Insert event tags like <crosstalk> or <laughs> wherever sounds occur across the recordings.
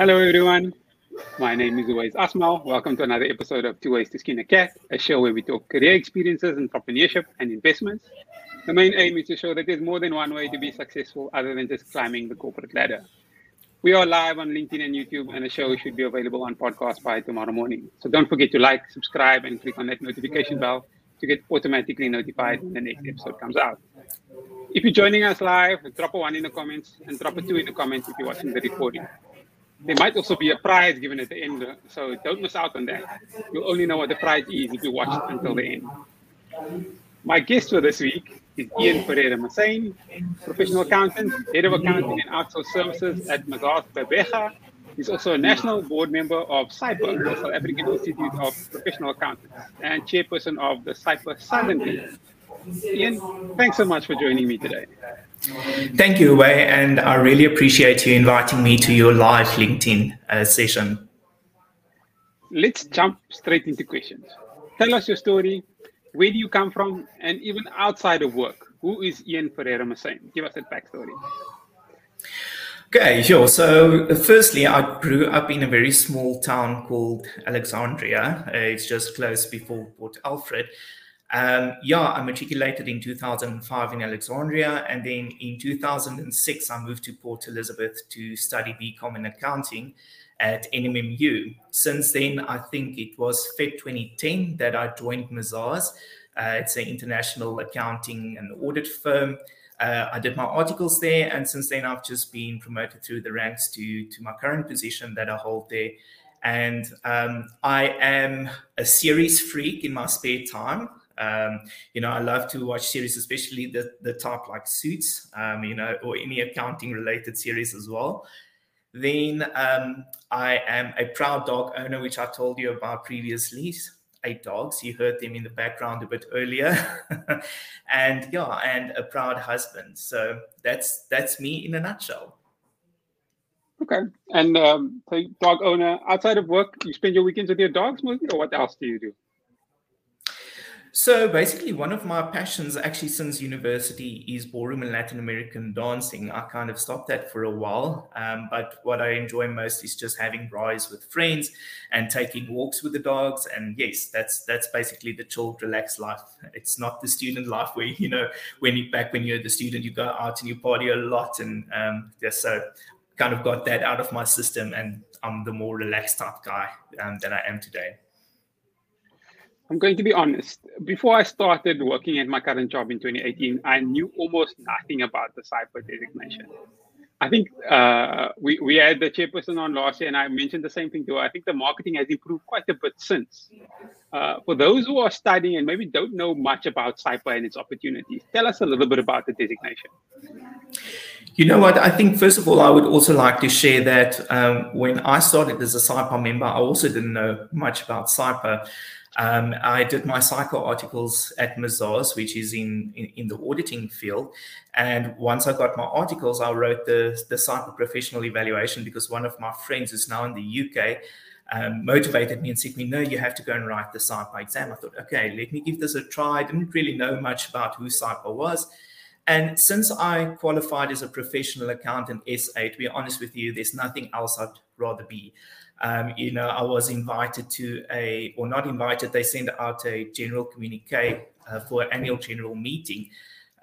Hello, everyone. My name is Uwais Asmal. Welcome to another episode of Two Ways to Skin a Cat, a show where we talk career experiences, entrepreneurship, and investments. The main aim is to show that there's more than one way to be successful other than just climbing the corporate ladder. We are live on LinkedIn and YouTube, and the show should be available on podcast by tomorrow morning. So don't forget to like, subscribe, and click on that notification bell to get automatically notified when the next episode comes out. If you're joining us live, drop a one in the comments and drop a two in the comments if you're watching the recording. There might also be a prize given at the end, so don't miss out on that. You'll only know what the prize is if you watch it until the end. My guest for this week is Ian Pereira Massane, professional accountant, head of accounting and outsourced services at Mazars Bebeja. He's also a national board member of SAIPA, the South African Institute of Professional Accountants, and chairperson of the Southern Region. Ian, thanks so much for joining me today. Thank you, Wei, and I really appreciate you inviting me to your live LinkedIn uh, session. Let's jump straight into questions. Tell us your story. Where do you come from? And even outside of work, who is Ian Pereira Massane? Give us that backstory. Okay, sure. So, firstly, I grew up in a very small town called Alexandria. Uh, it's just close before Port Alfred. Um, yeah, I matriculated in 2005 in Alexandria, and then in 2006 I moved to Port Elizabeth to study BCom in accounting at NMMU. Since then, I think it was Feb 2010 that I joined Mazars. Uh, it's an international accounting and audit firm. Uh, I did my articles there, and since then I've just been promoted through the ranks to to my current position that I hold there. And um, I am a series freak in my spare time. Um, you know, I love to watch series, especially the the type like Suits, um, you know, or any accounting related series as well. Then um, I am a proud dog owner, which I told you about previously. Eight dogs. You heard them in the background a bit earlier, <laughs> and yeah, and a proud husband. So that's that's me in a nutshell. Okay, and um, so dog owner outside of work, you spend your weekends with your dogs, or what else do you do? So basically, one of my passions, actually, since university, is ballroom and Latin American dancing. I kind of stopped that for a while, um, but what I enjoy most is just having rides with friends and taking walks with the dogs. And yes, that's that's basically the chilled, relaxed life. It's not the student life where you know when you back when you're the student, you go out and you party a lot, and um, yeah, so kind of got that out of my system, and I'm the more relaxed type guy um, that I am today. I'm going to be honest. Before I started working at my current job in 2018, I knew almost nothing about the SAIPA designation. I think uh, we, we had the chairperson on last year, and I mentioned the same thing to her. I think the marketing has improved quite a bit since. Uh, for those who are studying and maybe don't know much about SAIPA and its opportunities, tell us a little bit about the designation. You know what? I think, first of all, I would also like to share that um, when I started as a SAIPA member, I also didn't know much about SAIPA. Um, I did my SAIPA articles at Mazars, which is in, in, in, the auditing field. And once I got my articles, I wrote the, the SAIPA professional evaluation because one of my friends who's now in the UK um, motivated me and said to me, no, you have to go and write the SAIPA exam. I thought, okay, let me give this a try. I didn't really know much about who SAIPA was. And since I qualified as a professional accountant SA, to be honest with you, there's nothing else I'd rather be. Um, you know, I was invited to a, or not invited, they sent out a general communique uh, for an annual general meeting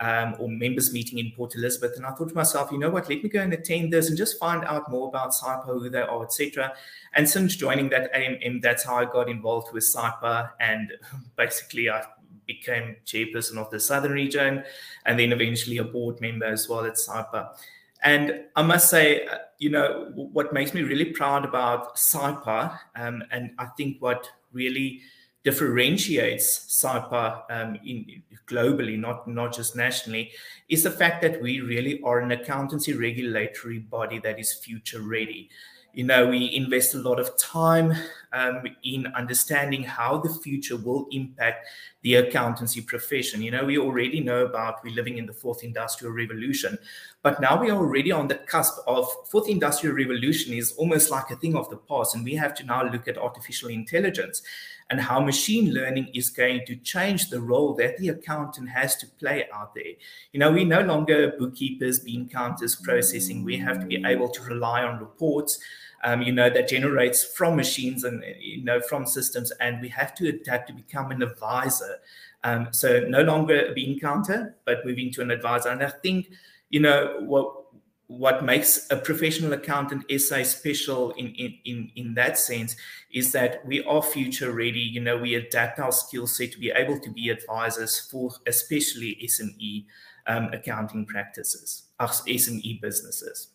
um, or members meeting in Port Elizabeth. And I thought to myself, you know what, let me go and attend this and just find out more about SAIPA, who they are, etc. And since joining that AMM, that's how I got involved with SAIPA. And <laughs> basically, I became chairperson of the Southern region and then eventually a board member as well at SAIPA. And I must say, uh, you know, what makes me really proud about SAIPA, um, and I think what really differentiates SAIPA um, in, globally, not, not just nationally, is the fact that we really are an accountancy regulatory body that is future ready. You know, we invest a lot of time um, in understanding how the future will impact the accountancy profession. You know, we already know about we're living in the fourth industrial revolution, But now we are already on the cusp of fourth industrial revolution is almost like a thing of the past. And we have to now look at artificial intelligence and how machine learning is going to change the role that the accountant has to play out there. You know, we no longer bookkeepers, bean counters, processing. We have to be able to rely on reports. Um, you know, that generates from machines and, you know, from systems. And we have to adapt to become an advisor. Um, so no longer bean counter, but moving to an advisor. And I think, you know, what what makes a professional accountant SA special in, in, in, in that sense is that we are future ready. You know, we adapt our skill set to be able to be advisors for especially SME um, accounting practices, SME businesses.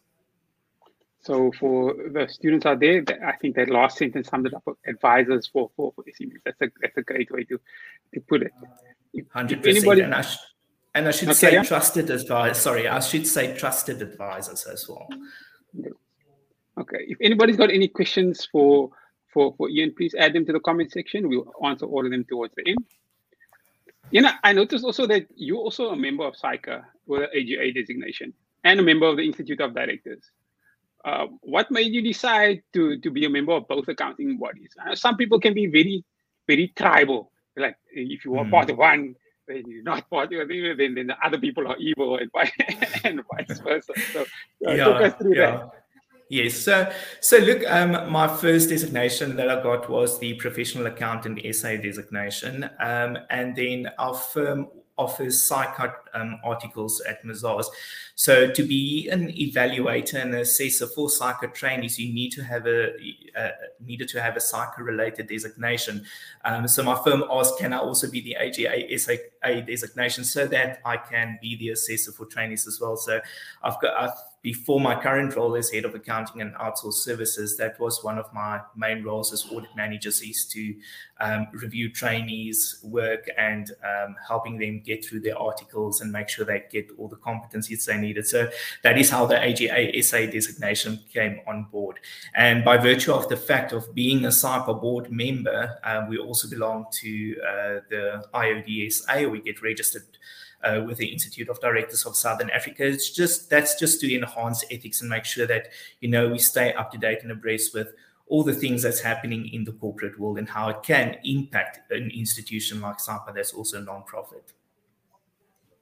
So for the students out there, I think that last sentence summed it up. Advisors for, for, for SMEs. That's a that's a great way to, to put it. Hundred percent. And I should okay, say yeah. trusted advisors. Sorry, I should say trusted advisors as well. Okay. If anybody's got any questions for for for Ian, please add them to the comment section. We'll answer all of them towards the end. You know, I noticed also that you're also a member of SAICA with an AGA designation and a member of the Institute of Directors. Uh, what made you decide to to be a member of both accounting bodies? Uh, some people can be very very tribal. Like if you are mm. part of one, then you're not part of it, then, then the other people are evil and, <laughs> and vice versa. So uh, yeah, talk us through yeah. that. Yes. So, so look, um, my first designation that I got was the professional accountant SA designation, um, and then our firm offers SAICA um, articles at Mazars. So to be an evaluator and assessor for SAICA trainees, you need to have a uh, needed to have a SAICA related designation. Um, so my firm asked, can I also be the AGA designation so that I can be the assessor for trainees as well? So I've got I've before my current role as head of accounting and outsourced services, that was one of my main roles as audit managers is to um, review trainees' work and um, helping them get through their articles and make sure they get all the competencies they needed. So that is how the AGA SA designation came on board. And by virtue of the fact of being a SAIPA board member, um, we also belong to uh, the IODSA, we get registered uh, with the Institute of Directors of Southern Africa. It's just that's just to enhance ethics and make sure that you know we stay up to date and abreast with all the things that's happening in the corporate world and how it can impact an institution like SAIPA that's also a non-profit.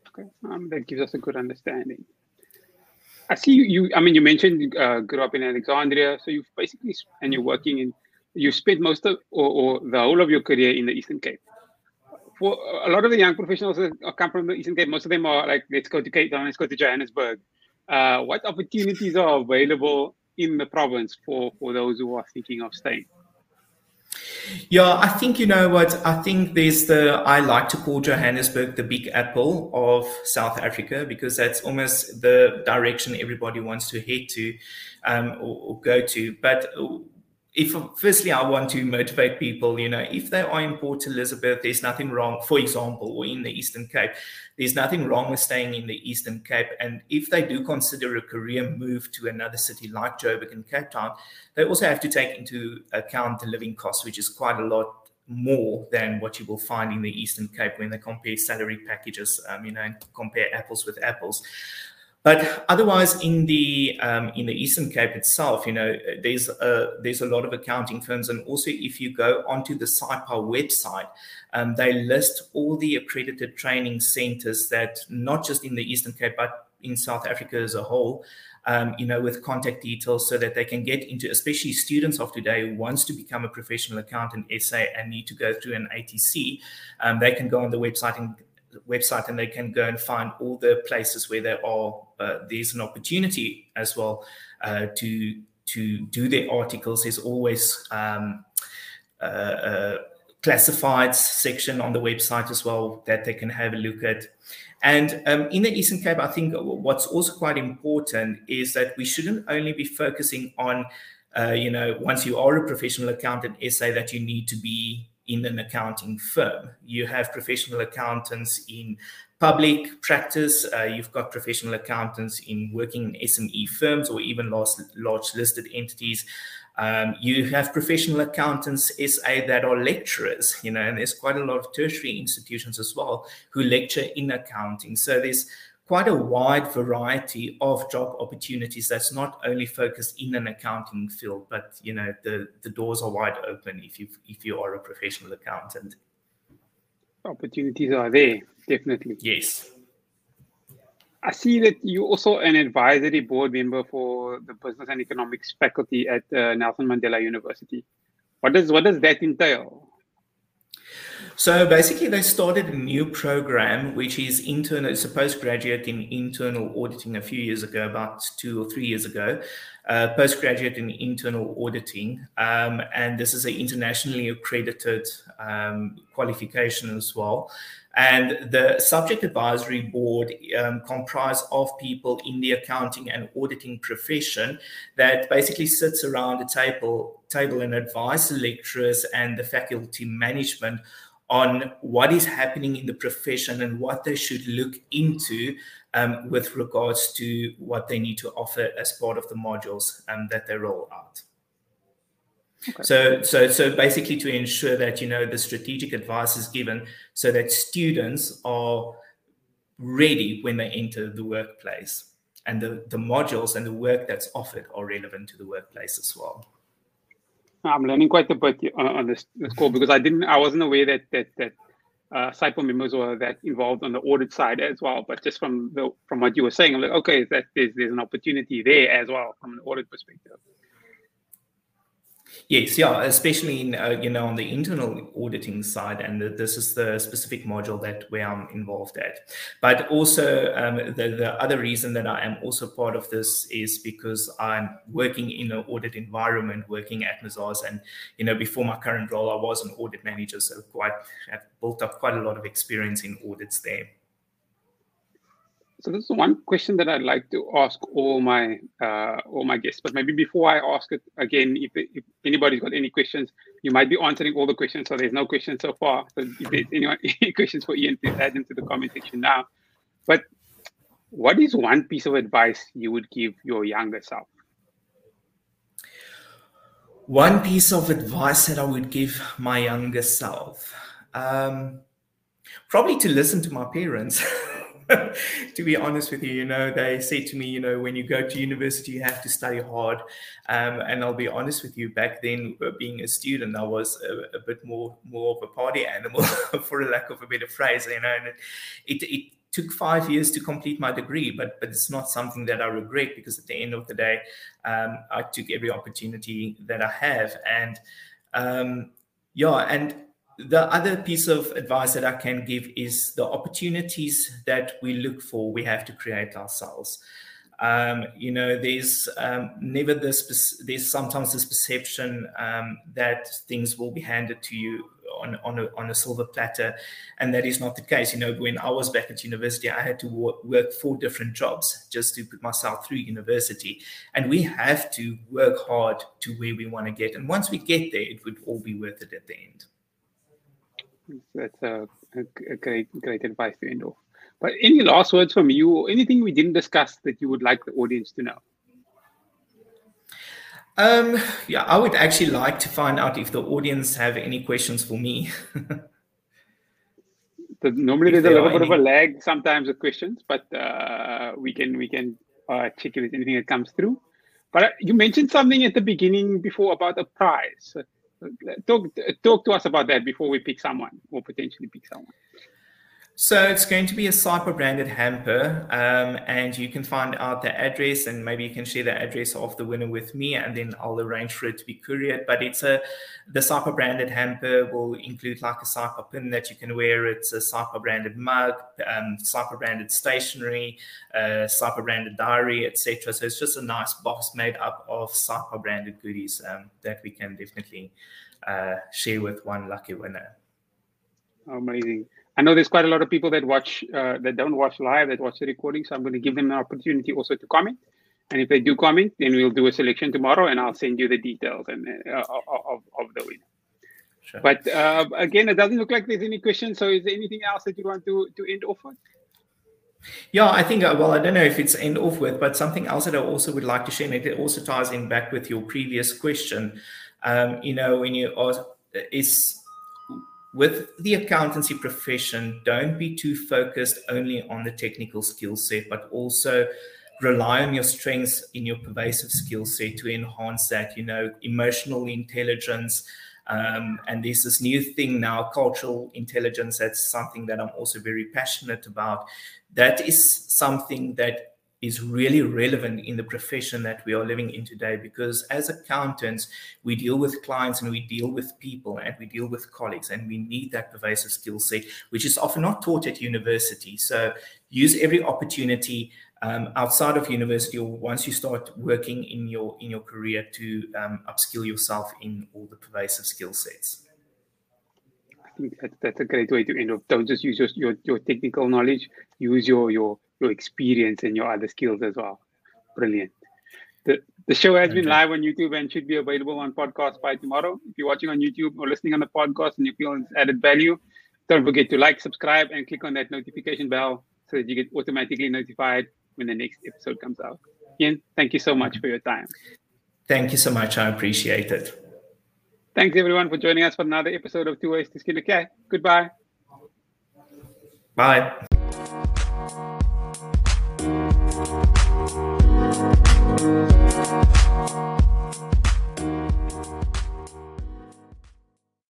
Okay, um, that gives us a good understanding. I see you. you I mean, you mentioned you uh, grew up in Alexandria, so you've basically and you're working in. You spent most of or, or the whole of your career in the Eastern Cape a lot of the young professionals that come from the Eastern Cape, most of them are like, let's go to Cape Town, let's go to Johannesburg. Uh, what opportunities are available in the province for, for those who are thinking of staying? Yeah, I think you know what I think. There's the I like to call Johannesburg the Big Apple of South Africa because that's almost the direction everybody wants to head to um, or, or go to. But if firstly I want to motivate people, you know, if they are in Port Elizabeth, there's nothing wrong, for example, or in the Eastern Cape, there's nothing wrong with staying in the Eastern Cape. And if they do consider a career move to another city like Joburg and Cape Town, they also have to take into account the living costs, which is quite a lot more than what you will find in the Eastern Cape when they compare salary packages, um, you know, and compare apples with apples. But otherwise, in the um, in the Eastern Cape itself, you know, there's a there's a lot of accounting firms, and also if you go onto the SAIPA website, um, they list all the accredited training centers that not just in the Eastern Cape but in South Africa as a whole. Um, you know, with contact details so that they can get into, especially students of today who wants to become a professional accountant SA and need to go through an ATC, um, they can go on the website and website and they can go and find all the places where there are uh, there's an opportunity as well uh, to to do their articles. There's always um, a classifieds section on the website as well that they can have a look at. And um, in the Eastern Cape, I think what's also quite important is that we shouldn't only be focusing on, uh, you know, once you are a professional accountant, SA that you need to be in an accounting firm. You have professional accountants in public practice. Uh, you've got professional accountants in working in SME firms or even large, large listed entities. Um, you have professional accountants, SA, that are lecturers, you know, and there's quite a lot of tertiary institutions as well who lecture in accounting. So there's quite a wide variety of job opportunities that's not only focused in an accounting field, but you know the, the doors are wide open if you if you are a professional accountant. Opportunities are there, definitely. Yes. I see that you also an advisory board member for the business and economics faculty at uh, Nelson Mandela University. What does what does that entail? So basically, they started a new program, which is internal. It's a postgraduate in internal auditing a few years ago, about two or three years ago. Uh, postgraduate in internal auditing, um, and this is an internationally accredited um, qualification as well. And the subject advisory board um, comprised of people in the accounting and auditing profession that basically sits around a table, table and advise lecturers and the faculty management on what is happening in the profession and what they should look into um, with regards to what they need to offer as part of the modules um, that they roll out. Okay. So, so, so basically, to ensure that you know the strategic advice is given, so that students are ready when they enter the workplace, and the, the modules and the work that's offered are relevant to the workplace as well. I'm learning quite a bit on, on this, this call because I didn't, I wasn't aware that that that uh, SAIPA members were that involved on the audit side as well. But just from the from what you were saying, I'm like, okay, that there's there's an opportunity there as well from an audit perspective. Yes, yeah, especially in uh, you know on the internal auditing side, and the, this is the specific module that where I'm involved at. But also um, the the other reason that I am also part of this is because I'm working in an audit environment, working at Mazars, and you know before my current role, I was an audit manager, so quite have built up quite a lot of experience in audits there. So this is one question that I'd like to ask all my uh, all my guests. But maybe before I ask it again, if, if anybody's got any questions, you might be answering all the questions. So there's no questions so far. So if there's <laughs> anyone, <laughs> any questions for Ian, please add into the comment section now. But what is one piece of advice you would give your younger self? One piece of advice that I would give my younger self, um, probably to listen to my parents. <laughs> <laughs> to be honest with you, you know, they say to me, you know, when you go to university, you have to study hard. Um, and I'll be honest with you, back then, uh, being a student, I was a, a bit more more of a party animal, <laughs> for lack of a better phrase, you know. And it, it, it took five years to complete my degree, but but it's not something that I regret because at the end of the day, um, I took every opportunity that I have, and um, yeah, and the other piece of advice that I can give is the opportunities that we look for, we have to create ourselves. Um, you know, there's um, never this, there's sometimes this perception um, that things will be handed to you on, on, a, on a silver platter. And that is not the case. You know, when I was back at university, I had to work, work four different jobs just to put myself through university. And we have to work hard to where we want to get. And once we get there, it would all be worth it at the end. That's a, a, great, great advice to end off. But any last words from you, or anything we didn't discuss that you would like the audience to know? Um, yeah, I would actually like to find out if the audience have any questions for me. <laughs> so normally there's a little bit any... of a lag sometimes with questions, but uh, we can we can uh, check if there's anything that comes through. But uh, you mentioned something at the beginning before about a prize talk talk to us about that before we pick someone or potentially pick someone. So it's going to be a SAIPA branded hamper, um, and you can find out the address, and maybe you can share the address of the winner with me, and then I'll arrange for it to be couriered. But it's a the SAIPA branded hamper will include like a SAIPA pin that you can wear. It's a SAIPA branded mug, um, SAIPA branded stationery, uh, branded diary, etc. So it's just a nice box made up of SAIPA branded goodies um, that we can definitely uh, share with one lucky winner. Amazing. I know there's quite a lot of people that watch uh, that don't watch live that watch the recording, so I'm going to give them an opportunity also to comment. And if they do comment, then we'll do a selection tomorrow, and I'll send you the details and uh, of, of the winner. Sure. But uh, again, it doesn't look like there's any questions. So, is there anything else that you want to to end off with? Yeah, I think, uh, well, I don't know if it's end off with, but something else that I also would like to share, and it also ties in back with your previous question. Um, you know, when you ask, is with the accountancy profession, don't be too focused only on the technical skill set, but also rely on your strengths in your pervasive skill set to enhance that, you know, emotional intelligence. Um, and there's this new thing now, cultural intelligence. That's something that I'm also very passionate about. That is something that is really relevant in the profession that we are living in today because as accountants we deal with clients and we deal with people and we deal with colleagues and we need that pervasive skill set which is often not taught at university. So use every opportunity um, outside of university or once you start working in your in your career to um, upskill yourself in all the pervasive skill sets. I think that, that's a great way to end up. Don't just use your, your, your technical knowledge use your your your experience and your other skills as well. Brilliant. The, the show has been live on YouTube and should be available on podcast by tomorrow. If you're watching on YouTube or listening on the podcast and you feel it's added value, don't forget to like, subscribe, and click on that notification bell so that you get automatically notified when the next episode comes out. Ian, thank you so much for your time. Thank you so much. I appreciate it. Thanks everyone for joining us for another episode of Two Ways to Skin a Cat. Goodbye. Bye. Thank you.